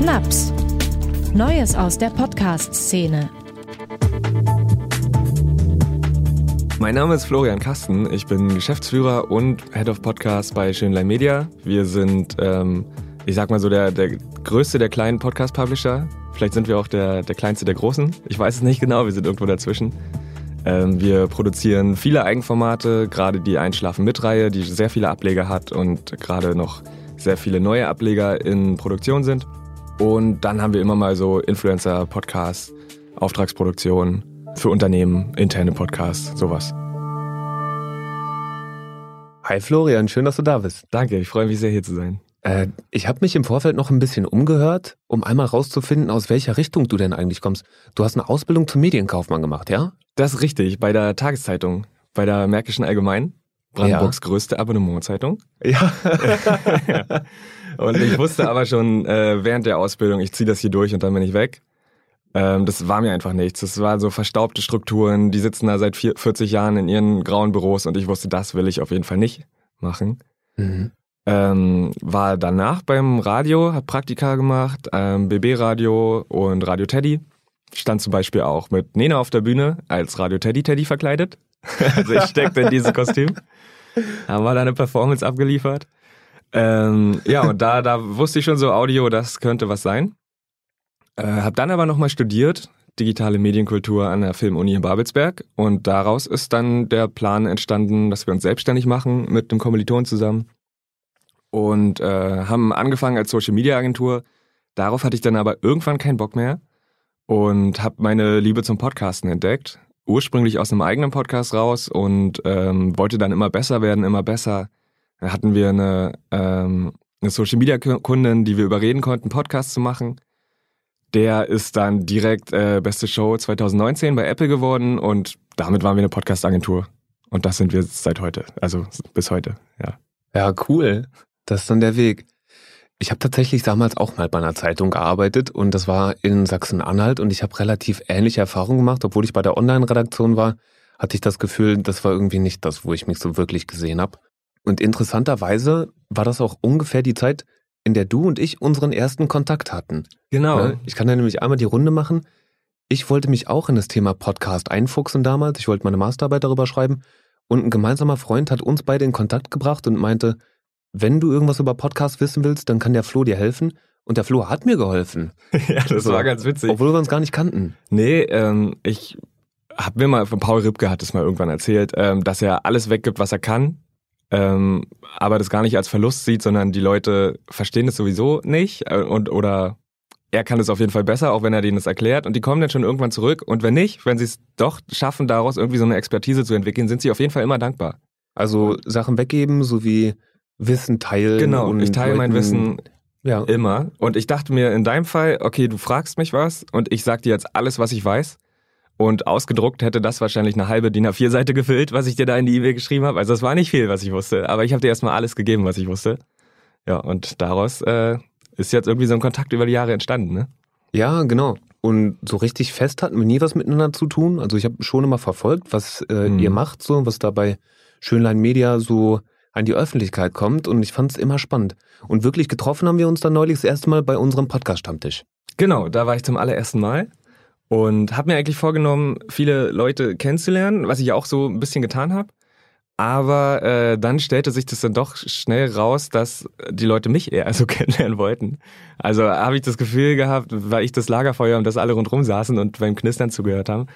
Naps. Neues aus der Podcast-Szene. Mein Name ist Florian Kasten. Ich bin Geschäftsführer und Head of Podcast bei Schönlein Media. Wir sind, ähm, ich sag mal so, der, der größte der kleinen Podcast-Publisher. Vielleicht sind wir auch der, der kleinste der großen. Ich weiß es nicht genau, wir sind irgendwo dazwischen. Ähm, wir produzieren viele Eigenformate, gerade die Einschlafen-Mit-Reihe, die sehr viele Ableger hat und gerade noch sehr viele neue Ableger in Produktion sind. Und dann haben wir immer mal so Influencer, Podcasts, Auftragsproduktionen für Unternehmen, interne Podcasts, sowas. Hi Florian, schön, dass du da bist. Danke, ich freue mich sehr hier zu sein. Äh, ich habe mich im Vorfeld noch ein bisschen umgehört, um einmal rauszufinden, aus welcher Richtung du denn eigentlich kommst. Du hast eine Ausbildung zum Medienkaufmann gemacht, ja? Das ist richtig, bei der Tageszeitung, bei der Märkischen Allgemeinen, Brandenburgs ja. größte Abonnementzeitung. Ja. Und ich wusste aber schon äh, während der Ausbildung, ich ziehe das hier durch und dann bin ich weg. Ähm, das war mir einfach nichts. Das waren so verstaubte Strukturen, die sitzen da seit vier, 40 Jahren in ihren grauen Büros und ich wusste, das will ich auf jeden Fall nicht machen. Mhm. Ähm, war danach beim Radio, hab Praktika gemacht, ähm, BB-Radio und Radio Teddy. Stand zum Beispiel auch mit Nena auf der Bühne als Radio Teddy Teddy verkleidet. also ich steckte in dieses Kostüm. Haben wir da eine Performance abgeliefert. Ähm, ja, und da, da wusste ich schon so, Audio, das könnte was sein. Äh, hab dann aber nochmal studiert, digitale Medienkultur an der Filmuni in Babelsberg. Und daraus ist dann der Plan entstanden, dass wir uns selbstständig machen mit einem Kommiliton zusammen. Und äh, haben angefangen als Social Media Agentur. Darauf hatte ich dann aber irgendwann keinen Bock mehr und habe meine Liebe zum Podcasten entdeckt. Ursprünglich aus einem eigenen Podcast raus und ähm, wollte dann immer besser werden, immer besser. Da hatten wir eine, ähm, eine Social Media Kundin, die wir überreden konnten, Podcasts zu machen. Der ist dann direkt äh, beste Show 2019 bei Apple geworden und damit waren wir eine Podcast-Agentur. Und das sind wir seit heute, also bis heute, ja. Ja, cool. Das ist dann der Weg. Ich habe tatsächlich damals auch mal bei einer Zeitung gearbeitet und das war in Sachsen-Anhalt und ich habe relativ ähnliche Erfahrungen gemacht. Obwohl ich bei der Online-Redaktion war, hatte ich das Gefühl, das war irgendwie nicht das, wo ich mich so wirklich gesehen habe. Und interessanterweise war das auch ungefähr die Zeit, in der du und ich unseren ersten Kontakt hatten. Genau. Ja, ich kann da nämlich einmal die Runde machen. Ich wollte mich auch in das Thema Podcast einfuchsen damals. Ich wollte meine Masterarbeit darüber schreiben. Und ein gemeinsamer Freund hat uns beide in Kontakt gebracht und meinte, wenn du irgendwas über Podcast wissen willst, dann kann der Flo dir helfen. Und der Flo hat mir geholfen. ja, das so, war ganz witzig. Obwohl wir uns gar nicht kannten. Nee, ähm, ich hab mir mal von Paul Ripke hat es mal irgendwann erzählt, ähm, dass er alles weggibt, was er kann, ähm, aber das gar nicht als Verlust sieht, sondern die Leute verstehen es sowieso nicht äh, und oder er kann es auf jeden Fall besser, auch wenn er denen das erklärt. Und die kommen dann schon irgendwann zurück. Und wenn nicht, wenn sie es doch schaffen, daraus irgendwie so eine Expertise zu entwickeln, sind sie auf jeden Fall immer dankbar. Also Sachen weggeben sowie Wissen teilen. Genau, und ich teile mein Wissen ja. immer. Und ich dachte mir in deinem Fall, okay, du fragst mich was und ich sag dir jetzt alles, was ich weiß. Und ausgedruckt hätte das wahrscheinlich eine halbe DIN A4-Seite gefüllt, was ich dir da in die E-Mail geschrieben habe. Also es war nicht viel, was ich wusste. Aber ich habe dir erstmal alles gegeben, was ich wusste. Ja, und daraus äh, ist jetzt irgendwie so ein Kontakt über die Jahre entstanden, ne? Ja, genau. Und so richtig fest hatten wir nie was miteinander zu tun. Also ich habe schon immer verfolgt, was äh, mhm. ihr macht, so was da bei Schönlein Media so an die Öffentlichkeit kommt. Und ich fand es immer spannend. Und wirklich getroffen haben wir uns dann neulich das erste Mal bei unserem Podcast-Stammtisch. Genau, da war ich zum allerersten Mal. Und habe mir eigentlich vorgenommen, viele Leute kennenzulernen, was ich auch so ein bisschen getan habe. Aber äh, dann stellte sich das dann doch schnell raus, dass die Leute mich eher so kennenlernen wollten. Also habe ich das Gefühl gehabt, weil ich das Lagerfeuer und das alle rundherum saßen und beim Knistern zugehört haben.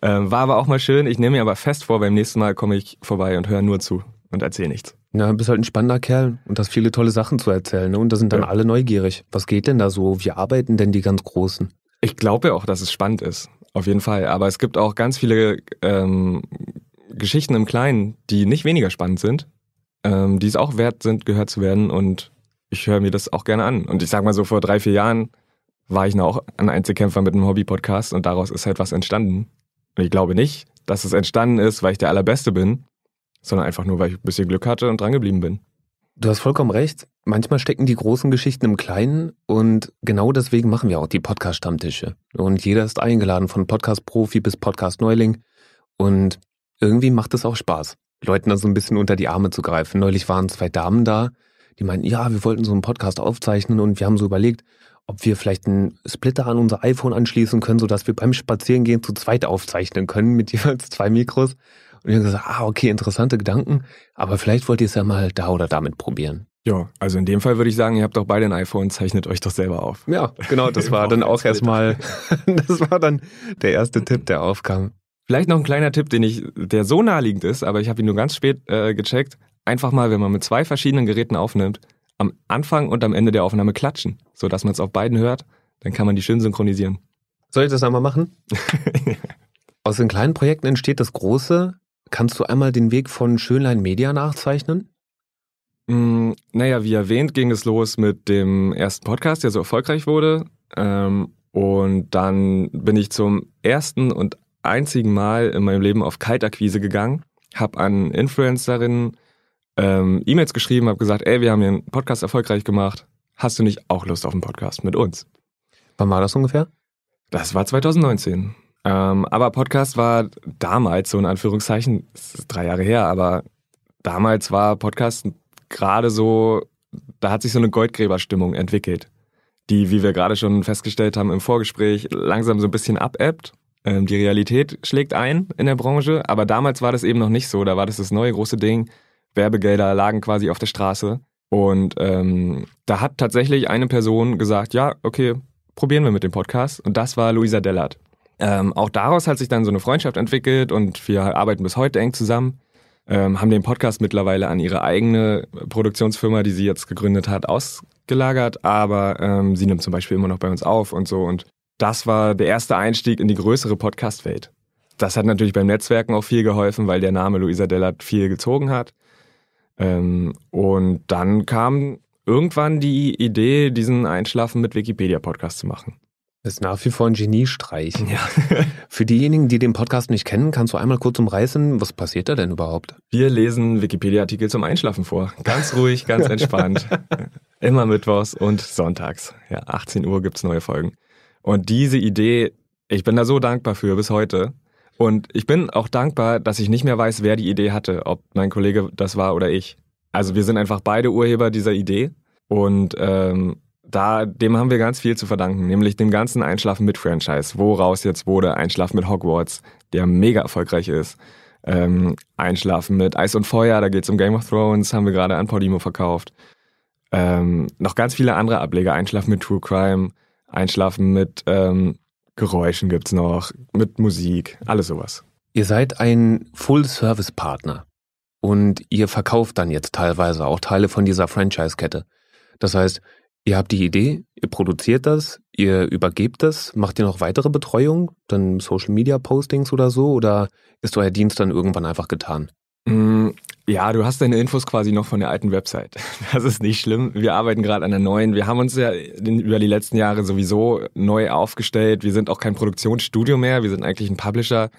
Ähm, war aber auch mal schön. Ich nehme mir aber fest vor, beim nächsten Mal komme ich vorbei und höre nur zu und erzähle nichts. Ja, du bist halt ein spannender Kerl und hast viele tolle Sachen zu erzählen. Ne? Und da sind dann ja. alle neugierig. Was geht denn da so? Wie arbeiten denn die ganz Großen? Ich glaube auch, dass es spannend ist. Auf jeden Fall. Aber es gibt auch ganz viele ähm, Geschichten im Kleinen, die nicht weniger spannend sind, ähm, die es auch wert sind, gehört zu werden. Und ich höre mir das auch gerne an. Und ich sag mal so, vor drei, vier Jahren war ich noch auch ein Einzelkämpfer mit einem Hobby-Podcast und daraus ist halt was entstanden. Und ich glaube nicht, dass es entstanden ist, weil ich der Allerbeste bin, sondern einfach nur, weil ich ein bisschen Glück hatte und drangeblieben bin. Du hast vollkommen recht. Manchmal stecken die großen Geschichten im Kleinen und genau deswegen machen wir auch die Podcast-Stammtische. Und jeder ist eingeladen, von Podcast-Profi bis Podcast-Neuling. Und irgendwie macht es auch Spaß, Leuten da so ein bisschen unter die Arme zu greifen. Neulich waren zwei Damen da, die meinten, ja, wir wollten so einen Podcast aufzeichnen und wir haben so überlegt, ob wir vielleicht einen Splitter an unser iPhone anschließen können, sodass wir beim Spazierengehen zu zweit aufzeichnen können mit jeweils zwei Mikros. Und ich habe gesagt, ah, okay, interessante Gedanken, aber vielleicht wollt ihr es ja mal da oder damit probieren. Ja, also in dem Fall würde ich sagen, ihr habt doch beide ein iPhone, zeichnet euch doch selber auf. Ja, genau, das war dann auch erstmal, das war dann der erste Tipp, der aufkam. Vielleicht noch ein kleiner Tipp, den ich, der so naheliegend ist, aber ich habe ihn nur ganz spät äh, gecheckt. Einfach mal, wenn man mit zwei verschiedenen Geräten aufnimmt, am Anfang und am Ende der Aufnahme klatschen, sodass man es auf beiden hört, dann kann man die schön synchronisieren. Soll ich das einmal machen? Aus den kleinen Projekten entsteht das Große. Kannst du einmal den Weg von Schönlein Media nachzeichnen? Mm, naja, wie erwähnt, ging es los mit dem ersten Podcast, der so erfolgreich wurde. Ähm, und dann bin ich zum ersten und einzigen Mal in meinem Leben auf Kaltakquise gegangen, habe an Influencerinnen ähm, E-Mails geschrieben, habe gesagt, ey, wir haben hier einen Podcast erfolgreich gemacht. Hast du nicht auch Lust auf einen Podcast mit uns? Wann war das ungefähr? Das war 2019. Ähm, aber Podcast war damals, so in Anführungszeichen, drei Jahre her, aber damals war Podcast gerade so, da hat sich so eine Goldgräberstimmung entwickelt, die, wie wir gerade schon festgestellt haben im Vorgespräch, langsam so ein bisschen abebbt. Ähm, die Realität schlägt ein in der Branche, aber damals war das eben noch nicht so. Da war das das neue große Ding. Werbegelder lagen quasi auf der Straße. Und ähm, da hat tatsächlich eine Person gesagt, ja, okay, probieren wir mit dem Podcast. Und das war Luisa Dellert. Ähm, auch daraus hat sich dann so eine Freundschaft entwickelt und wir arbeiten bis heute eng zusammen. Ähm, haben den Podcast mittlerweile an ihre eigene Produktionsfirma, die sie jetzt gegründet hat, ausgelagert, aber ähm, sie nimmt zum Beispiel immer noch bei uns auf und so. Und das war der erste Einstieg in die größere Podcast-Welt. Das hat natürlich beim Netzwerken auch viel geholfen, weil der Name Luisa Dellert viel gezogen hat. Ähm, und dann kam irgendwann die Idee, diesen Einschlafen mit Wikipedia-Podcast zu machen. Das ist nach wie vor ein Geniestreich. Ja. Für diejenigen, die den Podcast nicht kennen, kannst du einmal kurz umreißen, was passiert da denn überhaupt? Wir lesen Wikipedia-Artikel zum Einschlafen vor. Ganz ruhig, ganz entspannt. Immer mittwochs und sonntags. Ja, 18 Uhr gibt's neue Folgen. Und diese Idee, ich bin da so dankbar für bis heute. Und ich bin auch dankbar, dass ich nicht mehr weiß, wer die Idee hatte, ob mein Kollege das war oder ich. Also wir sind einfach beide Urheber dieser Idee. Und ähm, da, dem haben wir ganz viel zu verdanken, nämlich dem ganzen Einschlafen mit Franchise, woraus jetzt wurde Einschlafen mit Hogwarts, der mega erfolgreich ist. Ähm, Einschlafen mit Eis und Feuer, da geht es um Game of Thrones, haben wir gerade an Podimo verkauft. Ähm, noch ganz viele andere Ableger, Einschlafen mit True Crime, Einschlafen mit ähm, Geräuschen gibt's noch, mit Musik, alles sowas. Ihr seid ein Full-Service-Partner und ihr verkauft dann jetzt teilweise auch Teile von dieser Franchise-Kette. Das heißt, Ihr habt die Idee, ihr produziert das, ihr übergebt das, macht ihr noch weitere Betreuung, dann Social Media Postings oder so, oder ist euer Dienst dann irgendwann einfach getan? Mm, ja, du hast deine Infos quasi noch von der alten Website. Das ist nicht schlimm. Wir arbeiten gerade an der neuen. Wir haben uns ja über die letzten Jahre sowieso neu aufgestellt. Wir sind auch kein Produktionsstudio mehr. Wir sind eigentlich ein Publisher.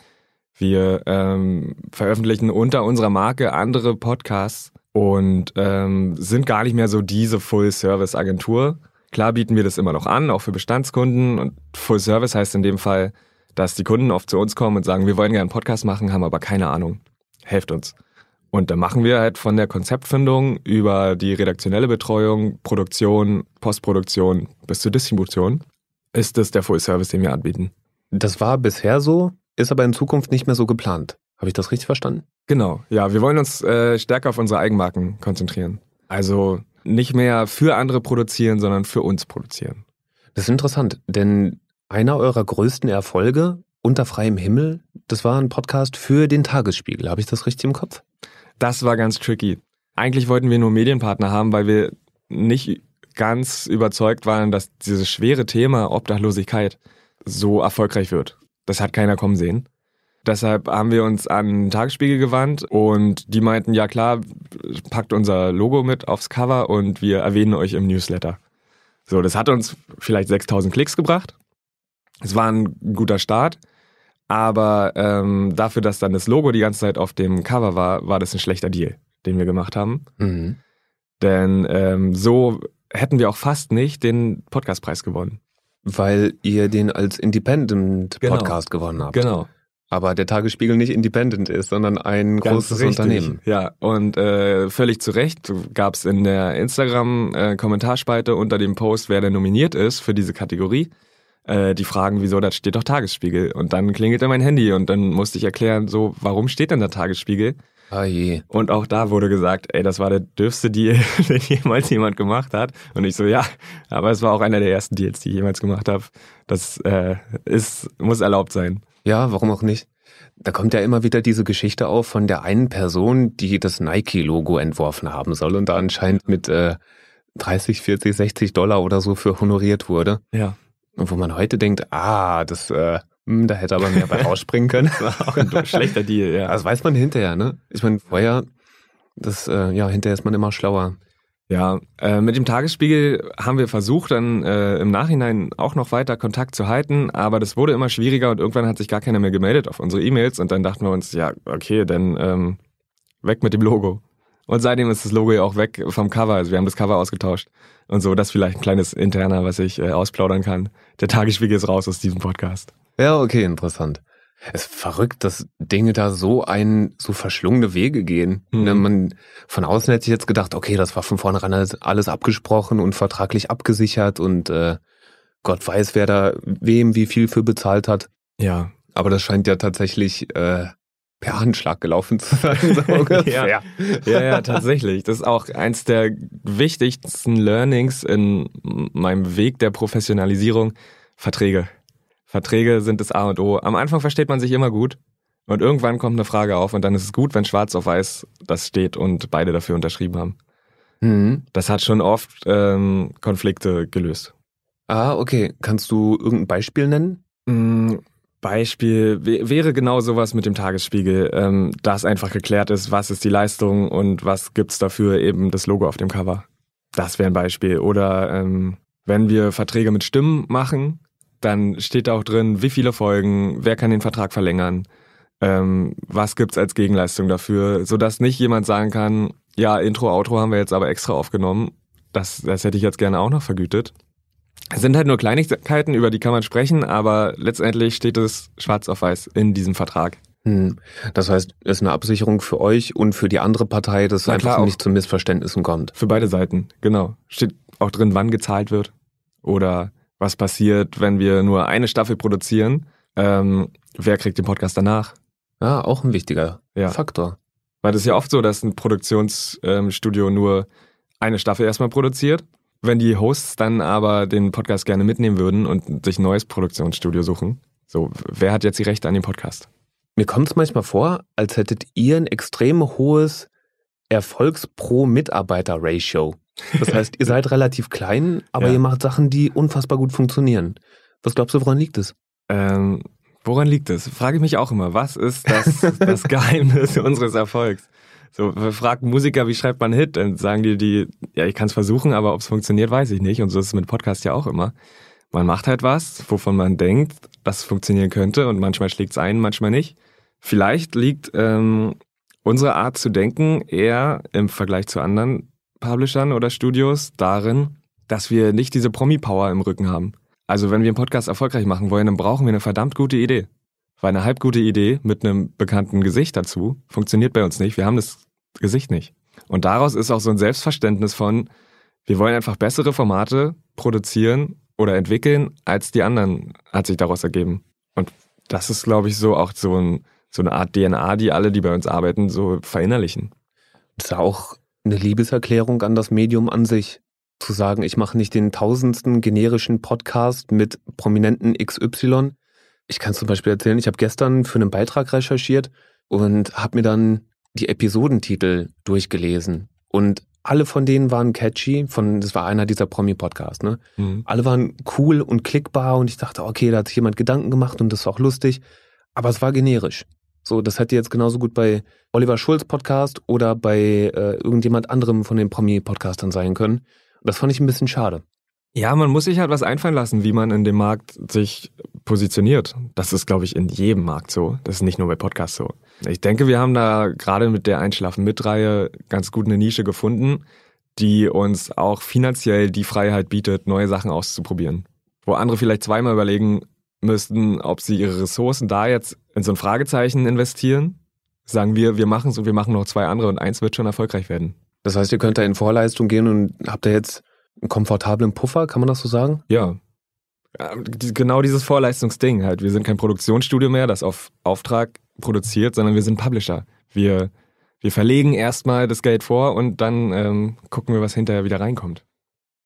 Wir ähm, veröffentlichen unter unserer Marke andere Podcasts und ähm, sind gar nicht mehr so diese Full-Service-Agentur. Klar bieten wir das immer noch an, auch für Bestandskunden. Und Full-Service heißt in dem Fall, dass die Kunden oft zu uns kommen und sagen, wir wollen gerne einen Podcast machen, haben aber keine Ahnung. Helft uns. Und dann machen wir halt von der Konzeptfindung über die redaktionelle Betreuung, Produktion, Postproduktion bis zur Distribution ist das der Full-Service, den wir anbieten. Das war bisher so, ist aber in Zukunft nicht mehr so geplant. Habe ich das richtig verstanden? Genau, ja. Wir wollen uns äh, stärker auf unsere Eigenmarken konzentrieren. Also nicht mehr für andere produzieren, sondern für uns produzieren. Das ist interessant, denn einer eurer größten Erfolge unter freiem Himmel, das war ein Podcast für den Tagesspiegel. Habe ich das richtig im Kopf? Das war ganz tricky. Eigentlich wollten wir nur Medienpartner haben, weil wir nicht ganz überzeugt waren, dass dieses schwere Thema Obdachlosigkeit so erfolgreich wird. Das hat keiner kommen sehen. Deshalb haben wir uns an den Tagesspiegel gewandt und die meinten, ja klar, packt unser Logo mit aufs Cover und wir erwähnen euch im Newsletter. So, das hat uns vielleicht 6000 Klicks gebracht. Es war ein guter Start, aber ähm, dafür, dass dann das Logo die ganze Zeit auf dem Cover war, war das ein schlechter Deal, den wir gemacht haben. Mhm. Denn ähm, so hätten wir auch fast nicht den Podcastpreis gewonnen. Weil ihr den als Independent Podcast genau. gewonnen habt. Genau. Aber der Tagesspiegel nicht independent ist, sondern ein Ganz großes richtig. Unternehmen. Ja, und äh, völlig zu Recht gab es in der Instagram-Kommentarspalte unter dem Post, wer denn nominiert ist für diese Kategorie, äh, die Fragen, wieso, da steht doch Tagesspiegel. Und dann klingelte mein Handy und dann musste ich erklären, so, warum steht denn der Tagesspiegel? Je. Und auch da wurde gesagt, ey, das war der dürfste Deal, den jemals jemand gemacht hat. Und ich so, ja, aber es war auch einer der ersten Deals, die ich jemals gemacht habe. Das äh, ist, muss erlaubt sein. Ja, warum auch nicht? Da kommt ja immer wieder diese Geschichte auf von der einen Person, die das Nike-Logo entworfen haben soll und da anscheinend mit äh, 30, 40, 60 Dollar oder so für honoriert wurde. Ja. Und wo man heute denkt, ah, das, äh, hm, da hätte aber mehr bei rausspringen können. Auch ein schlechter Deal, ja. Das weiß man hinterher, ne? Ich meine, vorher, das, äh, ja, hinterher ist man immer schlauer. Ja, äh, mit dem Tagesspiegel haben wir versucht, dann äh, im Nachhinein auch noch weiter Kontakt zu halten, aber das wurde immer schwieriger und irgendwann hat sich gar keiner mehr gemeldet auf unsere E-Mails und dann dachten wir uns, ja, okay, dann ähm, weg mit dem Logo. Und seitdem ist das Logo ja auch weg vom Cover, also wir haben das Cover ausgetauscht und so, das ist vielleicht ein kleines Interner, was ich äh, ausplaudern kann. Der Tagesspiegel ist raus aus diesem Podcast. Ja, okay, interessant. Es ist verrückt, dass Dinge da so ein, so verschlungene Wege gehen. Mhm. Ne, man, von außen hätte ich jetzt gedacht, okay, das war von vornherein alles, alles abgesprochen und vertraglich abgesichert und äh, Gott weiß, wer da wem wie viel für bezahlt hat. Ja, Aber das scheint ja tatsächlich äh, per Handschlag gelaufen zu sein. So. Ja. Ja, ja, tatsächlich. Das ist auch eins der wichtigsten Learnings in meinem Weg der Professionalisierung. Verträge. Verträge sind das A und O. Am Anfang versteht man sich immer gut und irgendwann kommt eine Frage auf und dann ist es gut, wenn schwarz auf weiß das steht und beide dafür unterschrieben haben. Mhm. Das hat schon oft ähm, Konflikte gelöst. Ah, okay. Kannst du irgendein Beispiel nennen? Mm, Beispiel wä- wäre genau sowas mit dem Tagesspiegel, ähm, dass einfach geklärt ist, was ist die Leistung und was gibt's dafür eben das Logo auf dem Cover. Das wäre ein Beispiel. Oder ähm, wenn wir Verträge mit Stimmen machen, dann steht da auch drin, wie viele Folgen, wer kann den Vertrag verlängern, ähm, was gibt's als Gegenleistung dafür, sodass nicht jemand sagen kann, ja, Intro, Outro haben wir jetzt aber extra aufgenommen. Das, das hätte ich jetzt gerne auch noch vergütet. Es sind halt nur Kleinigkeiten, über die kann man sprechen, aber letztendlich steht es schwarz auf weiß in diesem Vertrag. Hm. Das heißt, es ist eine Absicherung für euch und für die andere Partei, dass es einfach auch. nicht zu Missverständnissen kommt. Für beide Seiten, genau. Steht auch drin, wann gezahlt wird oder was passiert, wenn wir nur eine Staffel produzieren. Ähm, wer kriegt den Podcast danach? Ja, auch ein wichtiger Ja. Faktor. Weil das ist ja oft so, dass ein Produktionsstudio nur eine Staffel erstmal produziert. Wenn die Hosts dann aber den Podcast gerne mitnehmen würden und sich ein neues Produktionsstudio suchen, so, wer hat jetzt die Rechte an dem Podcast? Mir kommt es manchmal vor, als hättet ihr ein extrem hohes Erfolgs-Pro-Mitarbeiter-Ratio. Das heißt, ihr seid relativ klein, aber Ja. ihr macht Sachen, die unfassbar gut funktionieren. Was glaubst du, woran liegt es? Ähm, woran liegt es? Frage ich mich auch immer. Was ist das, das Geheimnis unseres Erfolgs? So, fragt Musiker, wie schreibt man Hit? Dann sagen die, die, ja, ich kann es versuchen, aber ob es funktioniert, weiß ich nicht. Und so ist es mit Podcast ja auch immer. Man macht halt was, wovon man denkt, dass es funktionieren könnte und manchmal schlägt es ein, manchmal nicht. Vielleicht liegt ähm, unsere Art zu denken eher im Vergleich zu anderen Publishern oder Studios darin, dass wir nicht diese Promi-Power im Rücken haben. Also wenn wir einen Podcast erfolgreich machen wollen, dann brauchen wir eine verdammt gute Idee. Weil eine halb gute Idee mit einem bekannten Gesicht dazu funktioniert bei uns nicht. Wir haben das Gesicht nicht. Und daraus ist auch so ein Selbstverständnis von, wir wollen einfach bessere Formate produzieren oder entwickeln als die anderen, hat sich daraus ergeben. Und das ist, glaube ich, so auch so, ein, so eine Art DNA, die alle, die bei uns arbeiten, so verinnerlichen. Das ist auch eine Liebeserklärung an das Medium an sich. Zu sagen, ich mache nicht den tausendsten generischen Podcast mit Prominenten XY. Ich kann zum Beispiel erzählen, ich habe gestern für einen Beitrag recherchiert und habe mir dann die Episodentitel durchgelesen. Und alle von denen waren catchy. Von, das war einer dieser Promi-Podcasts, ne? Mhm. Alle waren cool und klickbar und ich dachte, okay, da hat sich jemand Gedanken gemacht und das ist auch lustig. Aber es war generisch. So, das hätte jetzt genauso gut bei Oliver Schulz Podcast oder bei äh, irgendjemand anderem von den Promi-Podcastern sein können. Das fand ich ein bisschen schade. Ja, man muss sich halt was einfallen lassen, wie man in dem Markt sich positioniert. Das ist, glaube ich, in jedem Markt so. Das ist nicht nur bei Podcasts so. Ich denke, wir haben da gerade mit der Einschlafen mit Reihe ganz gut eine Nische gefunden, die uns auch finanziell die Freiheit bietet, neue Sachen auszuprobieren. Wo andere vielleicht zweimal überlegen müssten, ob sie ihre Ressourcen da jetzt in so ein Fragezeichen investieren, sagen wir, wir machen es und wir machen noch zwei andere und eins wird schon erfolgreich werden. Das heißt, ihr könnt da in Vorleistung gehen und habt ihr jetzt einen komfortablen Puffer, kann man das so sagen? Ja. Genau dieses Vorleistungsding halt. Wir sind kein Produktionsstudio mehr, das auf Auftrag produziert, sondern wir sind Publisher. Wir, wir verlegen erstmal das Geld vor und dann ähm, gucken wir, was hinterher wieder reinkommt.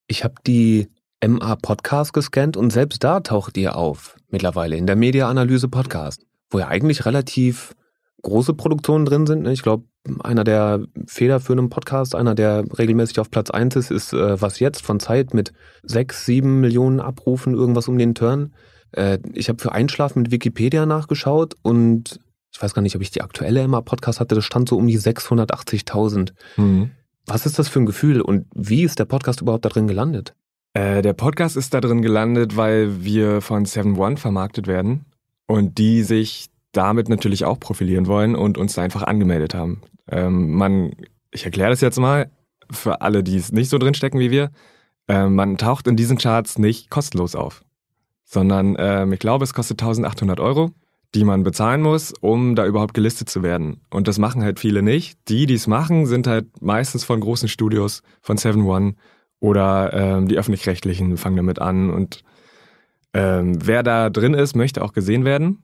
Ich habe die MA Podcast gescannt und selbst da taucht ihr auf mittlerweile in der Media Analyse Podcast, wo ja eigentlich relativ große Produktionen drin sind. Ne? Ich glaube, einer der federführenden Podcasts, einer, der regelmäßig auf Platz 1 ist, ist äh, Was Jetzt von Zeit mit sechs, sieben Millionen Abrufen, irgendwas um den Turn. Äh, ich habe für Einschlafen mit Wikipedia nachgeschaut und ich weiß gar nicht, ob ich die aktuelle Emma-Podcast hatte, das stand so um die 680.000. Mhm. Was ist das für ein Gefühl und wie ist der Podcast überhaupt da drin gelandet? Äh, der Podcast ist da drin gelandet, weil wir von Seven One vermarktet werden und die sich damit natürlich auch profilieren wollen und uns da einfach angemeldet haben. Ähm, man, ich erkläre das jetzt mal für alle, die es nicht so drin stecken wie wir. Ähm, man taucht in diesen Charts nicht kostenlos auf, sondern ähm, ich glaube, es kostet 1800 Euro, die man bezahlen muss, um da überhaupt gelistet zu werden. Und das machen halt viele nicht. Die, die es machen, sind halt meistens von großen Studios, von 7 One oder ähm, die öffentlich-rechtlichen fangen damit an. Und ähm, wer da drin ist, möchte auch gesehen werden.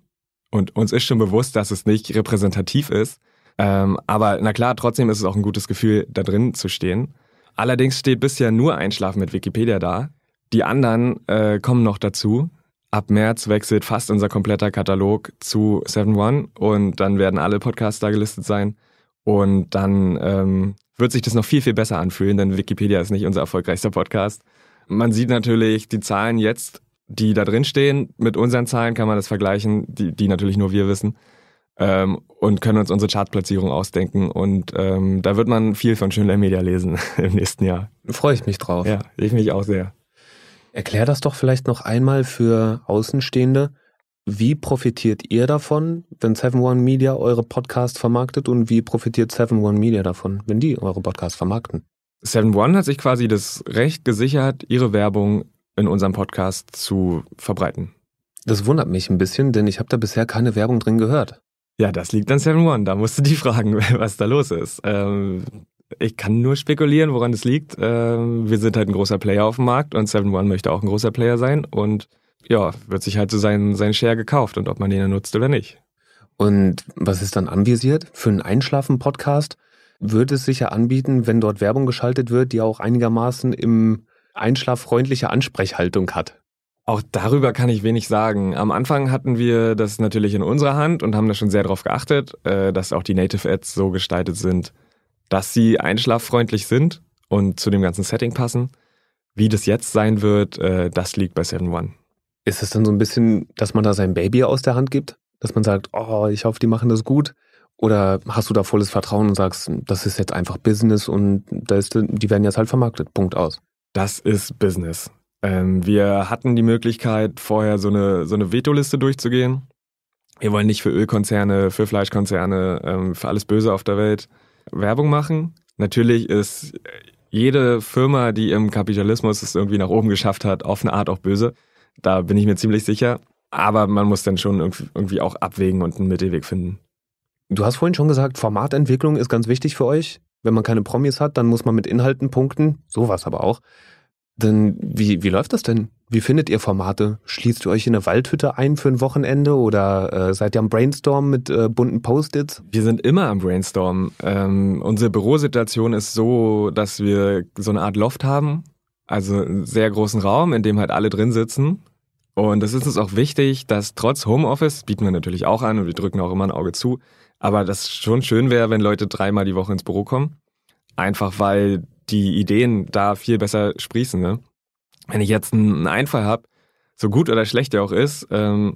Und uns ist schon bewusst, dass es nicht repräsentativ ist. Ähm, aber na klar, trotzdem ist es auch ein gutes Gefühl, da drin zu stehen. Allerdings steht bisher nur Einschlafen mit Wikipedia da. Die anderen äh, kommen noch dazu. Ab März wechselt fast unser kompletter Katalog zu 7 One und dann werden alle Podcasts da gelistet sein. Und dann ähm, wird sich das noch viel, viel besser anfühlen, denn Wikipedia ist nicht unser erfolgreichster Podcast. Man sieht natürlich die Zahlen jetzt die da drin stehen. Mit unseren Zahlen kann man das vergleichen, die, die natürlich nur wir wissen. Ähm, und können uns unsere Chartplatzierung ausdenken. Und ähm, da wird man viel von Schönlein Media lesen im nächsten Jahr. Freue ich mich drauf. Ja, ich mich auch sehr. Erklär das doch vielleicht noch einmal für Außenstehende. Wie profitiert ihr davon, wenn 7-One Media eure Podcasts vermarktet und wie profitiert 7-One Media davon, wenn die eure Podcasts vermarkten? 7-One hat sich quasi das Recht gesichert, ihre Werbung in unserem Podcast zu verbreiten. Das wundert mich ein bisschen, denn ich habe da bisher keine Werbung drin gehört. Ja, das liegt an 7-One. Da musst du die fragen, was da los ist. Ähm, ich kann nur spekulieren, woran es liegt. Ähm, wir sind halt ein großer Player auf dem Markt und 7-One möchte auch ein großer Player sein und ja, wird sich halt so sein, sein Share gekauft und ob man den dann nutzt oder nicht. Und was ist dann anvisiert? Für einen Einschlafen-Podcast würde es sicher anbieten, wenn dort Werbung geschaltet wird, die auch einigermaßen im einschlaffreundliche Ansprechhaltung hat. Auch darüber kann ich wenig sagen. Am Anfang hatten wir das natürlich in unserer Hand und haben da schon sehr darauf geachtet, äh, dass auch die Native Ads so gestaltet sind, dass sie einschlaffreundlich sind und zu dem ganzen Setting passen. Wie das jetzt sein wird, äh, das liegt bei 7 One. Ist es dann so ein bisschen, dass man da sein Baby aus der Hand gibt? Dass man sagt, oh, ich hoffe, die machen das gut? Oder hast du da volles Vertrauen und sagst, das ist jetzt einfach Business und da ist, die werden jetzt halt vermarktet, Punkt aus? Das ist Business. Ähm, wir hatten die Möglichkeit, vorher so eine, so eine Vetoliste durchzugehen. Wir wollen nicht für Ölkonzerne, für Fleischkonzerne, ähm, für alles Böse auf der Welt Werbung machen. Natürlich ist jede Firma, die im Kapitalismus es irgendwie nach oben geschafft hat, auf eine Art auch böse. Da bin ich mir ziemlich sicher. Aber man muss dann schon irgendwie auch abwägen und einen Mittelweg finden. Du hast vorhin schon gesagt, Formatentwicklung ist ganz wichtig für euch. Wenn man keine Promis hat, dann muss man mit Inhalten punkten. Sowas aber auch. Denn wie, wie läuft das denn? Wie findet ihr Formate? Schließt ihr euch in eine Waldhütte ein für ein Wochenende oder äh, seid ihr am Brainstorm mit äh, bunten Post-its? Wir sind immer am Brainstorm. Ähm, unsere Bürosituation ist so, dass wir so eine Art Loft haben, also einen sehr großen Raum, in dem halt alle drin sitzen. Und es ist uns auch wichtig, dass trotz Homeoffice, bieten wir natürlich auch an und wir drücken auch immer ein Auge zu, aber das schon schön wäre, wenn Leute dreimal die Woche ins Büro kommen. Einfach weil die Ideen da viel besser sprießen. Ne? Wenn ich jetzt einen Einfall habe, so gut oder schlecht der auch ist, ähm,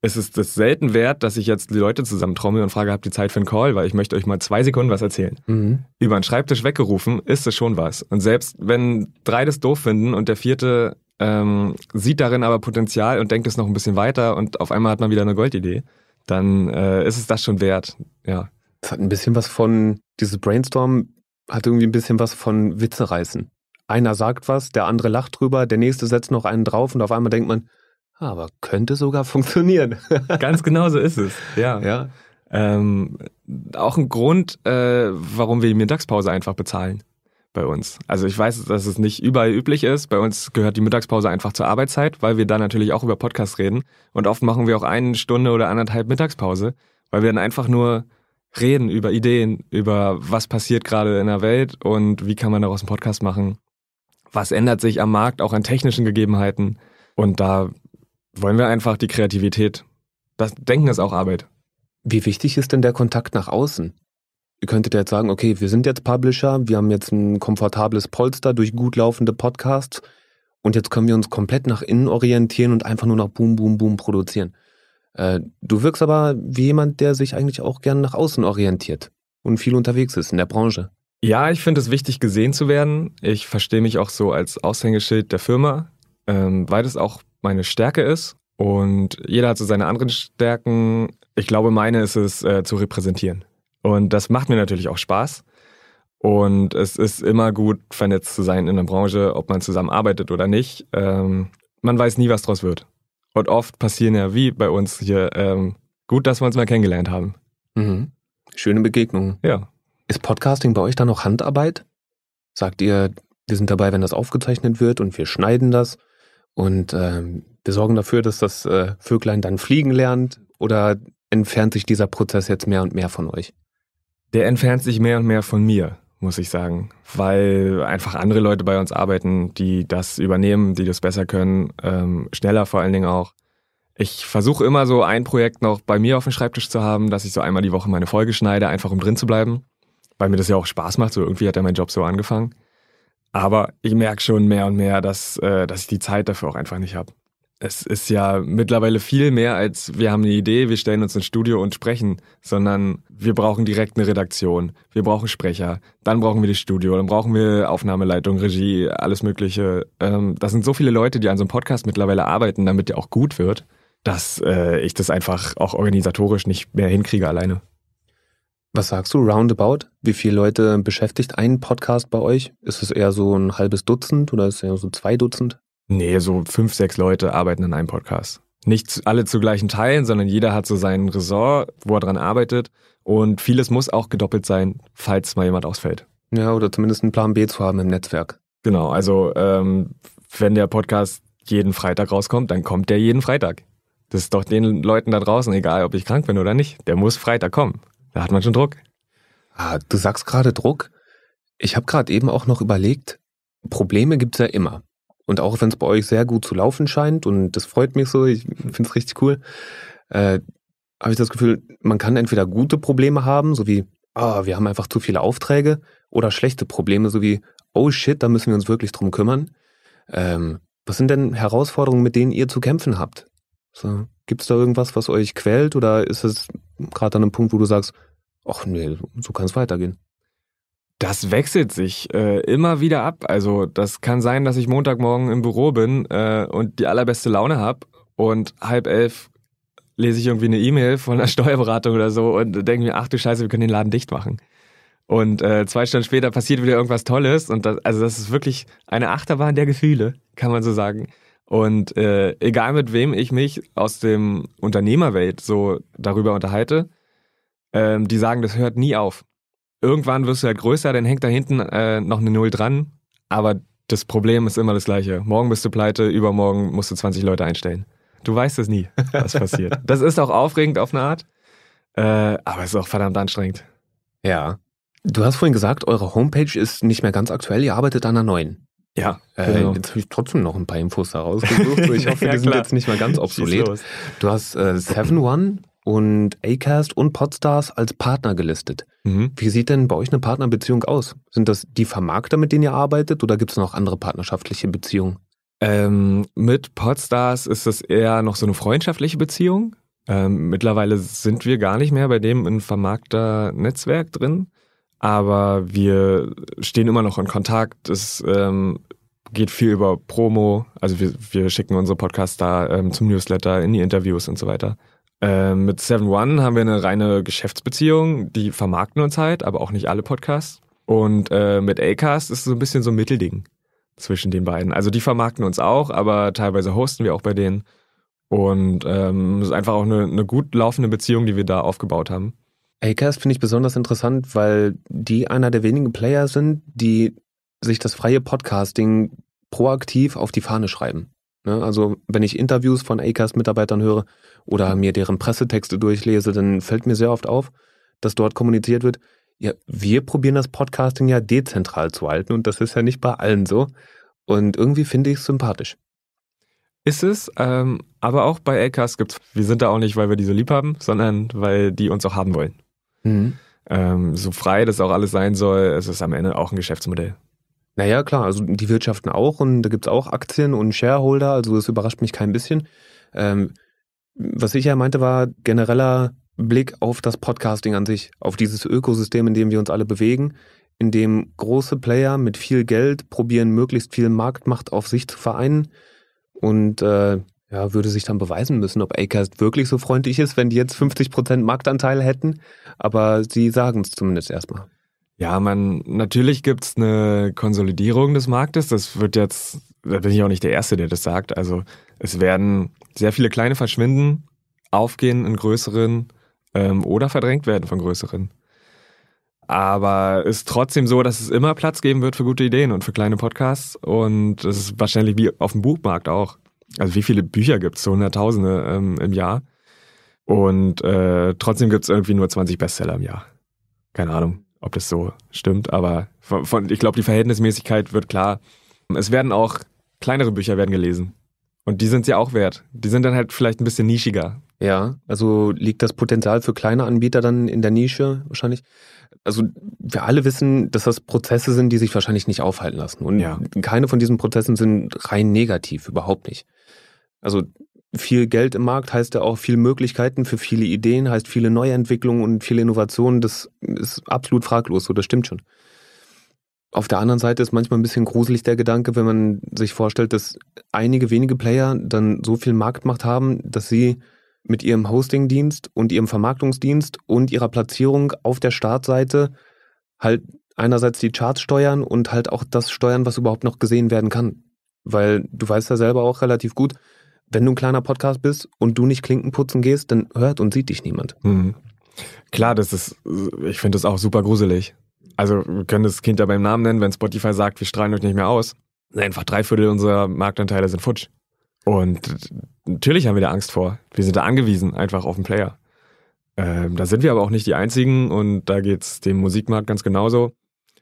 ist es das selten wert, dass ich jetzt die Leute zusammentrommel und frage, habt ihr Zeit für einen Call? Weil ich möchte euch mal zwei Sekunden was erzählen. Mhm. Über einen Schreibtisch weggerufen ist es schon was. Und selbst wenn drei das doof finden und der vierte ähm, sieht darin aber Potenzial und denkt es noch ein bisschen weiter und auf einmal hat man wieder eine Goldidee, dann äh, ist es das schon wert. Ja. Es hat ein bisschen was von dieses Brainstorm hat irgendwie ein bisschen was von Witze reißen. Einer sagt was, der andere lacht drüber, der nächste setzt noch einen drauf und auf einmal denkt man, Aber könnte sogar funktionieren. Ganz genau so ist es. Ja. ja. Ähm, auch ein Grund, äh, warum wir die Mittagspause einfach bezahlen bei uns. Also ich weiß, dass es nicht überall üblich ist. Bei uns gehört die Mittagspause einfach zur Arbeitszeit, weil wir da natürlich auch über Podcasts reden. Und oft machen wir auch eine Stunde oder anderthalb Mittagspause, weil wir dann einfach nur reden über Ideen, über was passiert gerade in der Welt und wie kann man daraus einen Podcast machen. Was ändert sich am Markt, auch an technischen Gegebenheiten. Und da wollen wir einfach die Kreativität. Das Denken ist auch Arbeit. Wie wichtig ist denn der Kontakt nach außen? Ihr könntet jetzt sagen, okay, wir sind jetzt Publisher, wir haben jetzt ein komfortables Polster durch gut laufende Podcasts und jetzt können wir uns komplett nach innen orientieren und einfach nur noch Boom, Boom, Boom produzieren. Äh, du wirkst aber wie jemand, der sich eigentlich auch gern nach außen orientiert und viel unterwegs ist in der Branche. Ja, ich finde es wichtig, gesehen zu werden. Ich verstehe mich auch so als Aushängeschild der Firma, ähm, weil das auch meine Stärke ist. Und jeder hat so seine anderen Stärken. Ich glaube, meine ist es, äh, zu repräsentieren. Und das macht mir natürlich auch Spaß. Und es ist immer gut, vernetzt zu sein in der Branche, ob man zusammenarbeitet oder nicht. Ähm, man weiß nie, was draus wird. Und oft passieren ja, wie bei uns hier, ähm, gut, dass wir uns mal kennengelernt haben. Mhm. Schöne Begegnung. Ja. Ist Podcasting bei euch dann noch Handarbeit? Sagt ihr, wir sind dabei, wenn das aufgezeichnet wird und wir schneiden das und ähm, wir sorgen dafür, dass das äh, Vöglein dann fliegen lernt? Oder entfernt sich dieser Prozess jetzt mehr und mehr von euch? Der entfernt sich mehr und mehr von mir, muss ich sagen, weil einfach andere Leute bei uns arbeiten, die das übernehmen, die das besser können, ähm, schneller vor allen Dingen auch. Ich versuche immer so ein Projekt noch bei mir auf dem Schreibtisch zu haben, dass ich so einmal die Woche meine Folge schneide, einfach um drin zu bleiben, weil mir das ja auch Spaß macht. So irgendwie hat ja mein Job so angefangen. Aber ich merke schon mehr und mehr, dass, äh, dass ich die Zeit dafür auch einfach nicht habe. Es ist ja mittlerweile viel mehr als wir haben eine Idee, wir stellen uns ins Studio und sprechen, sondern wir brauchen direkt eine Redaktion, wir brauchen Sprecher, dann brauchen wir das Studio, dann brauchen wir Aufnahmeleitung, Regie, alles Mögliche. Ähm, das sind so viele Leute, die an so einem Podcast mittlerweile arbeiten, damit der auch gut wird, dass äh, ich das einfach auch organisatorisch nicht mehr hinkriege alleine. Was sagst du, roundabout? Wie viele Leute beschäftigt ein Podcast bei euch? Ist es eher so ein halbes Dutzend oder ist es eher so zwei Dutzend? Nee, so fünf, sechs Leute arbeiten an einem Podcast. Nicht alle zu gleichen Teilen, sondern jeder hat so sein Ressort, wo er dran arbeitet. Und vieles muss auch gedoppelt sein, falls mal jemand ausfällt. Ja, oder zumindest einen Plan B zu haben im Netzwerk. Genau, also ähm, wenn der Podcast jeden Freitag rauskommt, dann kommt der jeden Freitag. Das ist doch den Leuten da draußen, egal ob ich krank bin oder nicht, der muss Freitag kommen. Da hat man schon Druck. Ah, du sagst gerade Druck. Ich habe gerade eben auch noch überlegt, Probleme gibt's ja immer. Und auch wenn es bei euch sehr gut zu laufen scheint, und das freut mich so, ich finde es richtig cool, äh, habe ich das Gefühl, man kann entweder gute Probleme haben, so wie, ah, wir haben einfach zu viele Aufträge, oder schlechte Probleme, so wie, oh shit, da müssen wir uns wirklich drum kümmern. Ähm, was sind denn Herausforderungen, mit denen ihr zu kämpfen habt? So, Gibt es da irgendwas, was euch quält, oder ist es gerade an einem Punkt, wo du sagst, ach nee, so kann es weitergehen? Das wechselt sich äh, immer wieder ab. Also das kann sein, dass ich Montagmorgen im Büro bin äh, und die allerbeste Laune habe und halb elf lese ich irgendwie eine E-Mail von einer Steuerberatung oder so und denke mir, ach du Scheiße, wir können den Laden dicht machen. Und äh, zwei Stunden später passiert wieder irgendwas Tolles und das, also das ist wirklich eine Achterbahn der Gefühle, kann man so sagen. Und äh, egal mit wem ich mich aus dem Unternehmerwelt so darüber unterhalte, ähm, die sagen, das hört nie auf irgendwann wirst du halt größer, dann hängt da hinten äh, noch eine Null dran. Aber das Problem ist immer das gleiche. Morgen bist du pleite, übermorgen musst du 20 Leute einstellen. Du weißt es nie, was passiert. Das ist auch aufregend auf eine Art, äh, aber es ist auch verdammt anstrengend. Ja. Du hast vorhin gesagt, eure Homepage ist nicht mehr ganz aktuell, ihr arbeitet an einer neuen. Ja, äh, genau. Jetzt habe ich trotzdem noch ein paar Infos da rausgesucht. Ich hoffe, ja, die sind jetzt nicht mehr ganz obsolet. Du hast äh, 7 One und Acast und Podstars als Partner gelistet. Mhm. Wie sieht denn bei euch eine Partnerbeziehung aus? Sind das die Vermarkter, mit denen ihr arbeitet oder gibt es noch andere partnerschaftliche Beziehungen? Ähm, mit Podstars ist es eher noch so eine freundschaftliche Beziehung. Ähm, mittlerweile sind wir gar nicht mehr bei dem in Vermarkter-Netzwerk drin, aber wir stehen immer noch in Kontakt. Es ähm, geht viel über Promo, also wir, wir schicken unsere Podcasts da ähm, zum Newsletter, in die Interviews und so weiter. Äh, mit Seven One haben wir eine reine Geschäftsbeziehung, die vermarkten uns halt, aber auch nicht alle Podcasts. Und äh, mit Acast ist so ein bisschen so ein Mittelding zwischen den beiden. Also die vermarkten uns auch, aber teilweise hosten wir auch bei denen. Und ähm, es ist einfach auch eine, eine gut laufende Beziehung, die wir da aufgebaut haben. Acast finde ich besonders interessant, weil die einer der wenigen Player sind, die sich das freie Podcasting proaktiv auf die Fahne schreiben. Ne? Also wenn ich Interviews von Acast-Mitarbeitern höre oder mir deren Pressetexte durchlese, dann fällt mir sehr oft auf, dass dort kommuniziert wird, ja, wir probieren das Podcasting ja dezentral zu halten und das ist ja nicht bei allen so. Und irgendwie finde ich es sympathisch. Ist es, ähm, aber auch bei Acast gibt's, wir sind da auch nicht, weil wir die so lieb haben, sondern weil die uns auch haben wollen. Mhm. Ähm, so frei das auch alles sein soll, es ist am Ende auch ein Geschäftsmodell. Naja, klar, also die wirtschaften auch und da gibt es auch Aktien und Shareholder, also das überrascht mich kein bisschen. Ähm, was ich ja meinte, war genereller Blick auf das Podcasting an sich, auf dieses Ökosystem, in dem wir uns alle bewegen, in dem große Player mit viel Geld probieren, möglichst viel Marktmacht auf sich zu vereinen und äh, ja, würde sich dann beweisen müssen, ob Acast wirklich so freundlich ist, wenn die jetzt 50% Marktanteil hätten, aber sie sagen es zumindest erstmal. Ja, man, natürlich gibt's eine Konsolidierung des Marktes. Das wird jetzt, da bin ich auch nicht der Erste, der das sagt. Also es werden sehr viele kleine verschwinden, aufgehen in größeren ähm, oder verdrängt werden von größeren. Aber es ist trotzdem so, dass es immer Platz geben wird für gute Ideen und für kleine Podcasts. Und das ist wahrscheinlich wie auf dem Buchmarkt auch. Also wie viele Bücher gibt's? So Hunderttausende ähm, im Jahr. Und äh, trotzdem gibt's irgendwie nur 20 Bestseller im Jahr. Keine Ahnung ob das so stimmt, aber von, von ich glaube, die Verhältnismäßigkeit wird klar. Es werden auch kleinere Bücher werden gelesen. Und die sind ja auch wert. Die sind dann halt vielleicht ein bisschen nischiger. Ja, also liegt das Potenzial für kleine Anbieter dann in der Nische wahrscheinlich? Also wir alle wissen, dass das Prozesse sind, die sich wahrscheinlich nicht aufhalten lassen. Und ja. keine von diesen Prozessen sind rein negativ, überhaupt nicht. Also viel Geld im Markt heißt ja auch viele Möglichkeiten für viele Ideen, heißt viele Neuentwicklungen und viele Innovationen. Das ist absolut fraglos, so das stimmt schon. Auf der anderen Seite ist manchmal ein bisschen gruselig der Gedanke, wenn man sich vorstellt, dass einige wenige Player dann so viel Marktmacht haben, dass sie mit ihrem Hostingdienst und ihrem Vermarktungsdienst und ihrer Platzierung auf der Startseite halt einerseits die Charts steuern und halt auch das steuern, was überhaupt noch gesehen werden kann. Weil du weißt ja selber auch relativ gut, wenn du ein kleiner Podcast bist und du nicht Klinken putzen gehst, dann hört und sieht dich niemand. Mhm. Klar, das ist, ich finde das auch super gruselig. Also, wir können das Kind ja beim Namen nennen, wenn Spotify sagt, wir strahlen euch nicht mehr aus. Einfach drei Viertel unserer Marktanteile sind futsch. Und natürlich haben wir da Angst vor. Wir sind da angewiesen, einfach auf den Player. Ähm, da sind wir aber auch nicht die Einzigen und da geht's dem Musikmarkt ganz genauso.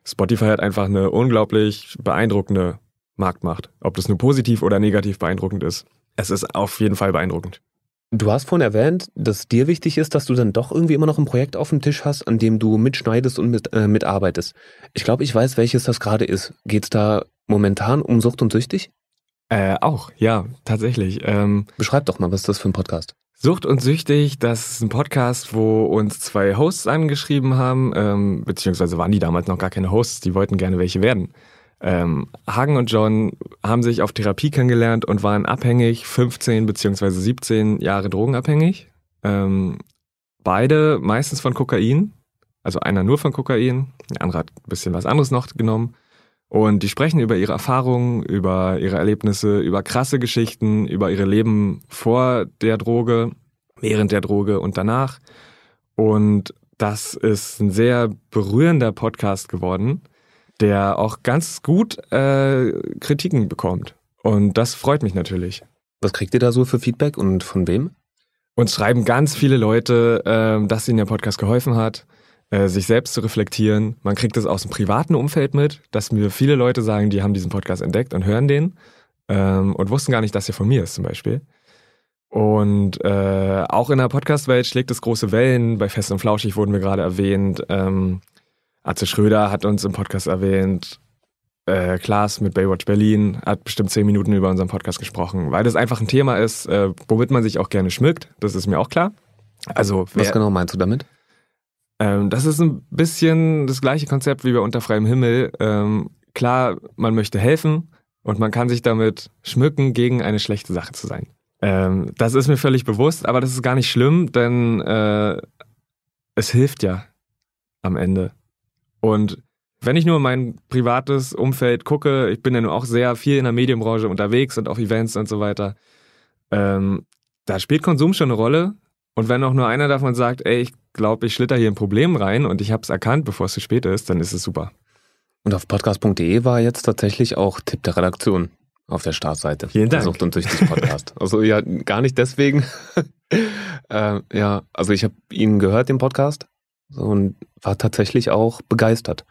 Spotify hat einfach eine unglaublich beeindruckende Marktmacht. Ob das nur positiv oder negativ beeindruckend ist es ist auf jeden Fall beeindruckend. Du hast vorhin erwähnt, dass dir wichtig ist, dass du dann doch irgendwie immer noch ein Projekt auf dem Tisch hast, an dem du mitschneidest und mit, äh, mitarbeitest. Ich glaube, ich weiß, welches das gerade ist. Geht es da momentan um Sucht und Süchtig? Äh, auch, ja, tatsächlich. Ähm, Beschreib doch mal, was ist das für ein Podcast? Sucht und Süchtig, das ist ein Podcast, wo uns zwei Hosts angeschrieben haben, ähm, beziehungsweise waren die damals noch gar keine Hosts, die wollten gerne welche werden. Ähm, Hagen und John haben sich auf Therapie kennengelernt und waren abhängig, 15 beziehungsweise 17 Jahre drogenabhängig. Ähm, beide meistens von Kokain, also einer nur von Kokain, der andere hat ein bisschen was anderes noch genommen. Und die sprechen über ihre Erfahrungen, über ihre Erlebnisse, über krasse Geschichten, über ihre Leben vor der Droge, während der Droge und danach. Und das ist ein sehr berührender Podcast geworden der auch ganz gut äh, Kritiken bekommt. Und das freut mich natürlich. Was kriegt ihr da so für Feedback und von wem? Uns schreiben ganz viele Leute, äh, dass ihnen der Podcast geholfen hat, äh, sich selbst zu reflektieren. Man kriegt das aus dem privaten Umfeld mit, dass mir viele Leute sagen, die haben diesen Podcast entdeckt und hören den ähm, und wussten gar nicht, dass er von mir ist zum Beispiel. Und äh, auch in der Podcast-Welt schlägt es große Wellen. Bei Fest und Flauschig wurden wir gerade erwähnt. Ähm, Atze Schröder hat uns im Podcast erwähnt. Äh, Klaas mit Baywatch Berlin hat bestimmt zehn Minuten über unseren Podcast gesprochen, weil das einfach ein Thema ist, äh, womit man sich auch gerne schmückt. Das ist mir auch klar. Also, wer, was genau meinst du damit? Ähm, das ist ein bisschen das gleiche Konzept wie bei Unter freiem Himmel. Ähm, klar, man möchte helfen und man kann sich damit schmücken, gegen eine schlechte Sache zu sein. Ähm, das ist mir völlig bewusst, aber das ist gar nicht schlimm, denn äh, es hilft ja am Ende. Und wenn ich nur mein privates Umfeld gucke, ich bin ja nur auch sehr viel in der Medienbranche unterwegs und auf Events und so weiter. Ähm, da spielt Konsum schon eine Rolle. Und wenn auch nur einer davon sagt, ey, ich glaube, ich schlitter hier ein Problem rein und ich habe es erkannt, bevor es zu spät ist, dann ist es super. Und auf podcast.de war jetzt tatsächlich auch Tipp der Redaktion auf der Startseite. Vielen Dank. Sucht und Süchtig Podcast. also ja, gar nicht deswegen. äh, ja, also ich habe ihn gehört, den Podcast, und war tatsächlich auch begeistert.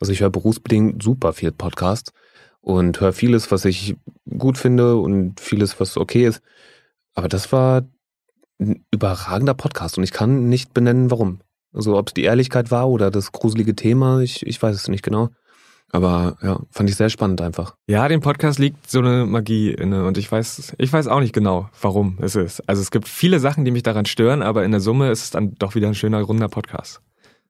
Also ich höre berufsbedingt super viel Podcast und höre vieles, was ich gut finde und vieles, was okay ist. Aber das war ein überragender Podcast und ich kann nicht benennen, warum. Also ob es die Ehrlichkeit war oder das gruselige Thema, ich, ich weiß es nicht genau. Aber ja, fand ich sehr spannend einfach. Ja, dem Podcast liegt so eine Magie inne und ich weiß, ich weiß auch nicht genau, warum es ist. Also es gibt viele Sachen, die mich daran stören, aber in der Summe ist es dann doch wieder ein schöner, runder Podcast.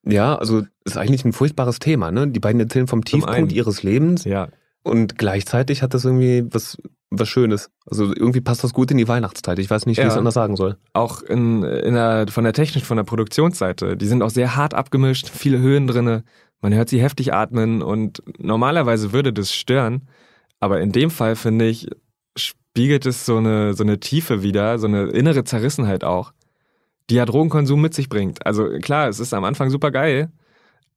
Ja, also ist eigentlich ein furchtbares Thema, ne? Die beiden erzählen vom Tiefpunkt ihres Lebens. Ja. Und gleichzeitig hat das irgendwie was, was Schönes. Also irgendwie passt das gut in die Weihnachtszeit. Ich weiß nicht, wie ja. ich es anders sagen soll. Auch in, in der, von der technischen, von der Produktionsseite. Die sind auch sehr hart abgemischt, viele Höhen drinne. Man hört sie heftig atmen und normalerweise würde das stören. Aber in dem Fall, finde ich, spiegelt es so eine, so eine Tiefe wieder, so eine innere Zerrissenheit auch, die ja Drogenkonsum mit sich bringt. Also klar, es ist am Anfang super geil,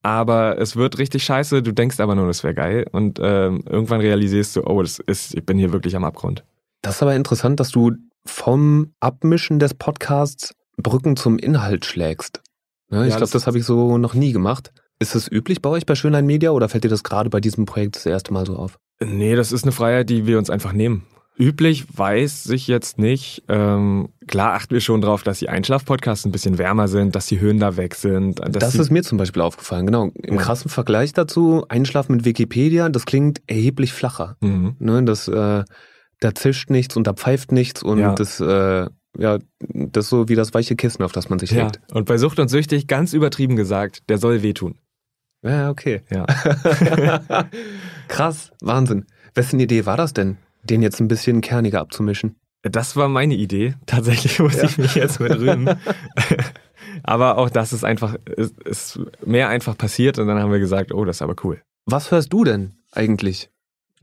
aber es wird richtig scheiße, du denkst aber nur, das wäre geil und ähm, irgendwann realisierst du, oh, das ist, ich bin hier wirklich am Abgrund. Das ist aber interessant, dass du vom Abmischen des Podcasts Brücken zum Inhalt schlägst. Ja, ich glaube, das habe ich so noch nie gemacht. Ist das üblich bei euch bei Schönlein Media oder fällt dir das gerade bei diesem Projekt das erste Mal so auf? Nee, das ist eine Freiheit, die wir uns einfach nehmen. Üblich weiß ich jetzt nicht. Ähm, klar achten wir schon drauf, dass die Einschlaf-Podcasts ein bisschen wärmer sind, dass die Höhen da weg sind. Das ist mir zum Beispiel aufgefallen, genau. Im ja. krassen Vergleich dazu, Einschlafen mit Wikipedia, das klingt erheblich flacher. Mhm. Ne, das, äh, da zischt nichts und da pfeift nichts und ja. das, äh, ja, das ist so wie das weiche Kissen, auf das man sich ja. legt. Und bei Sucht und Süchtig, ganz übertrieben gesagt, der soll wehtun. Ja, okay. Ja. Krass, Wahnsinn. Wessen Idee war das denn, den jetzt ein bisschen kerniger abzumischen? Das war meine Idee. Tatsächlich muss ja. ich mich jetzt mit rühmen. aber auch das ist einfach, ist, ist mehr einfach passiert und dann haben wir gesagt, oh, das ist aber cool. Was hörst du denn eigentlich?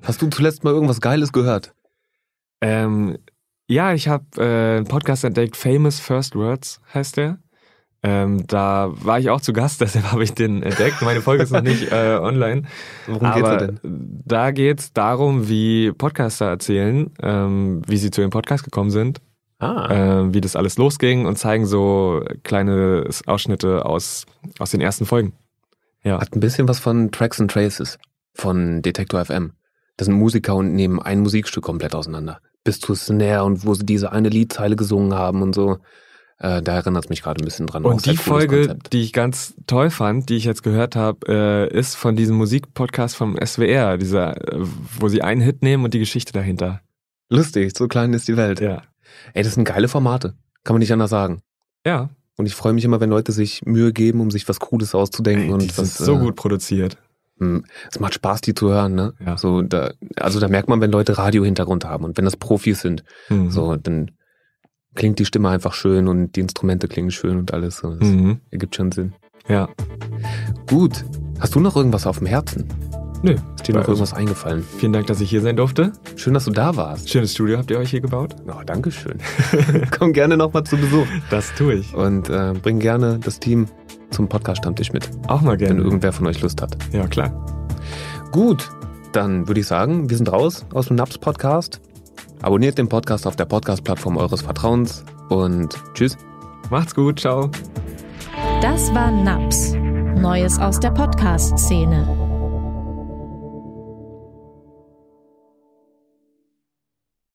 Hast du zuletzt mal irgendwas Geiles gehört? Ähm, ja, ich habe äh, einen Podcast entdeckt, Famous First Words heißt der. Ähm, da war ich auch zu Gast, deshalb habe ich den entdeckt. Meine Folge ist noch nicht äh, online. Worum geht's denn? Da geht's darum, wie Podcaster erzählen, ähm, wie sie zu ihrem Podcast gekommen sind, ah. äh, wie das alles losging und zeigen so kleine Ausschnitte aus, aus den ersten Folgen. Ja. Hat ein bisschen was von Tracks and Traces von Detektor FM. Das sind Musiker und nehmen ein Musikstück komplett auseinander. Bis zu Snare und wo sie diese eine Liedzeile gesungen haben und so. Äh, da erinnert es mich gerade ein bisschen dran. Und die Folge, die ich ganz toll fand, die ich jetzt gehört habe, äh, ist von diesem Musikpodcast vom SWR, dieser, äh, wo sie einen Hit nehmen und die Geschichte dahinter. Lustig, so klein ist die Welt. Ja. Ey, das sind geile Formate. Kann man nicht anders sagen. Ja. Und ich freue mich immer, wenn Leute sich Mühe geben, um sich was Cooles auszudenken. Ey, die und sind was, so äh, gut produziert. Hm, es macht Spaß, die zu hören, ne? Ja. So, da, also da merkt man, wenn Leute Radio-Hintergrund haben und wenn das Profis sind, mhm. so, dann klingt die Stimme einfach schön und die Instrumente klingen schön und alles. Das mhm. ergibt schon Sinn. Ja. Gut. Hast du noch irgendwas auf dem Herzen? Nö. Ist dir noch irgendwas eingefallen? Vielen Dank, dass ich hier sein durfte. Schön, dass du da warst. Schönes Studio habt ihr euch hier gebaut. Oh, danke schön. Komm gerne nochmal zu Besuch. Das tue ich. Und äh, bring gerne das Team zum Podcast-Stammtisch mit. Auch mal gerne. Wenn irgendwer von euch Lust hat. Ja, klar. Gut, dann würde ich sagen, wir sind raus aus dem NAPS-Podcast. Abonniert den Podcast auf der Podcast-Plattform eures Vertrauens und tschüss. Macht's gut, ciao. Das war NAPS. Neues aus der Podcast-Szene.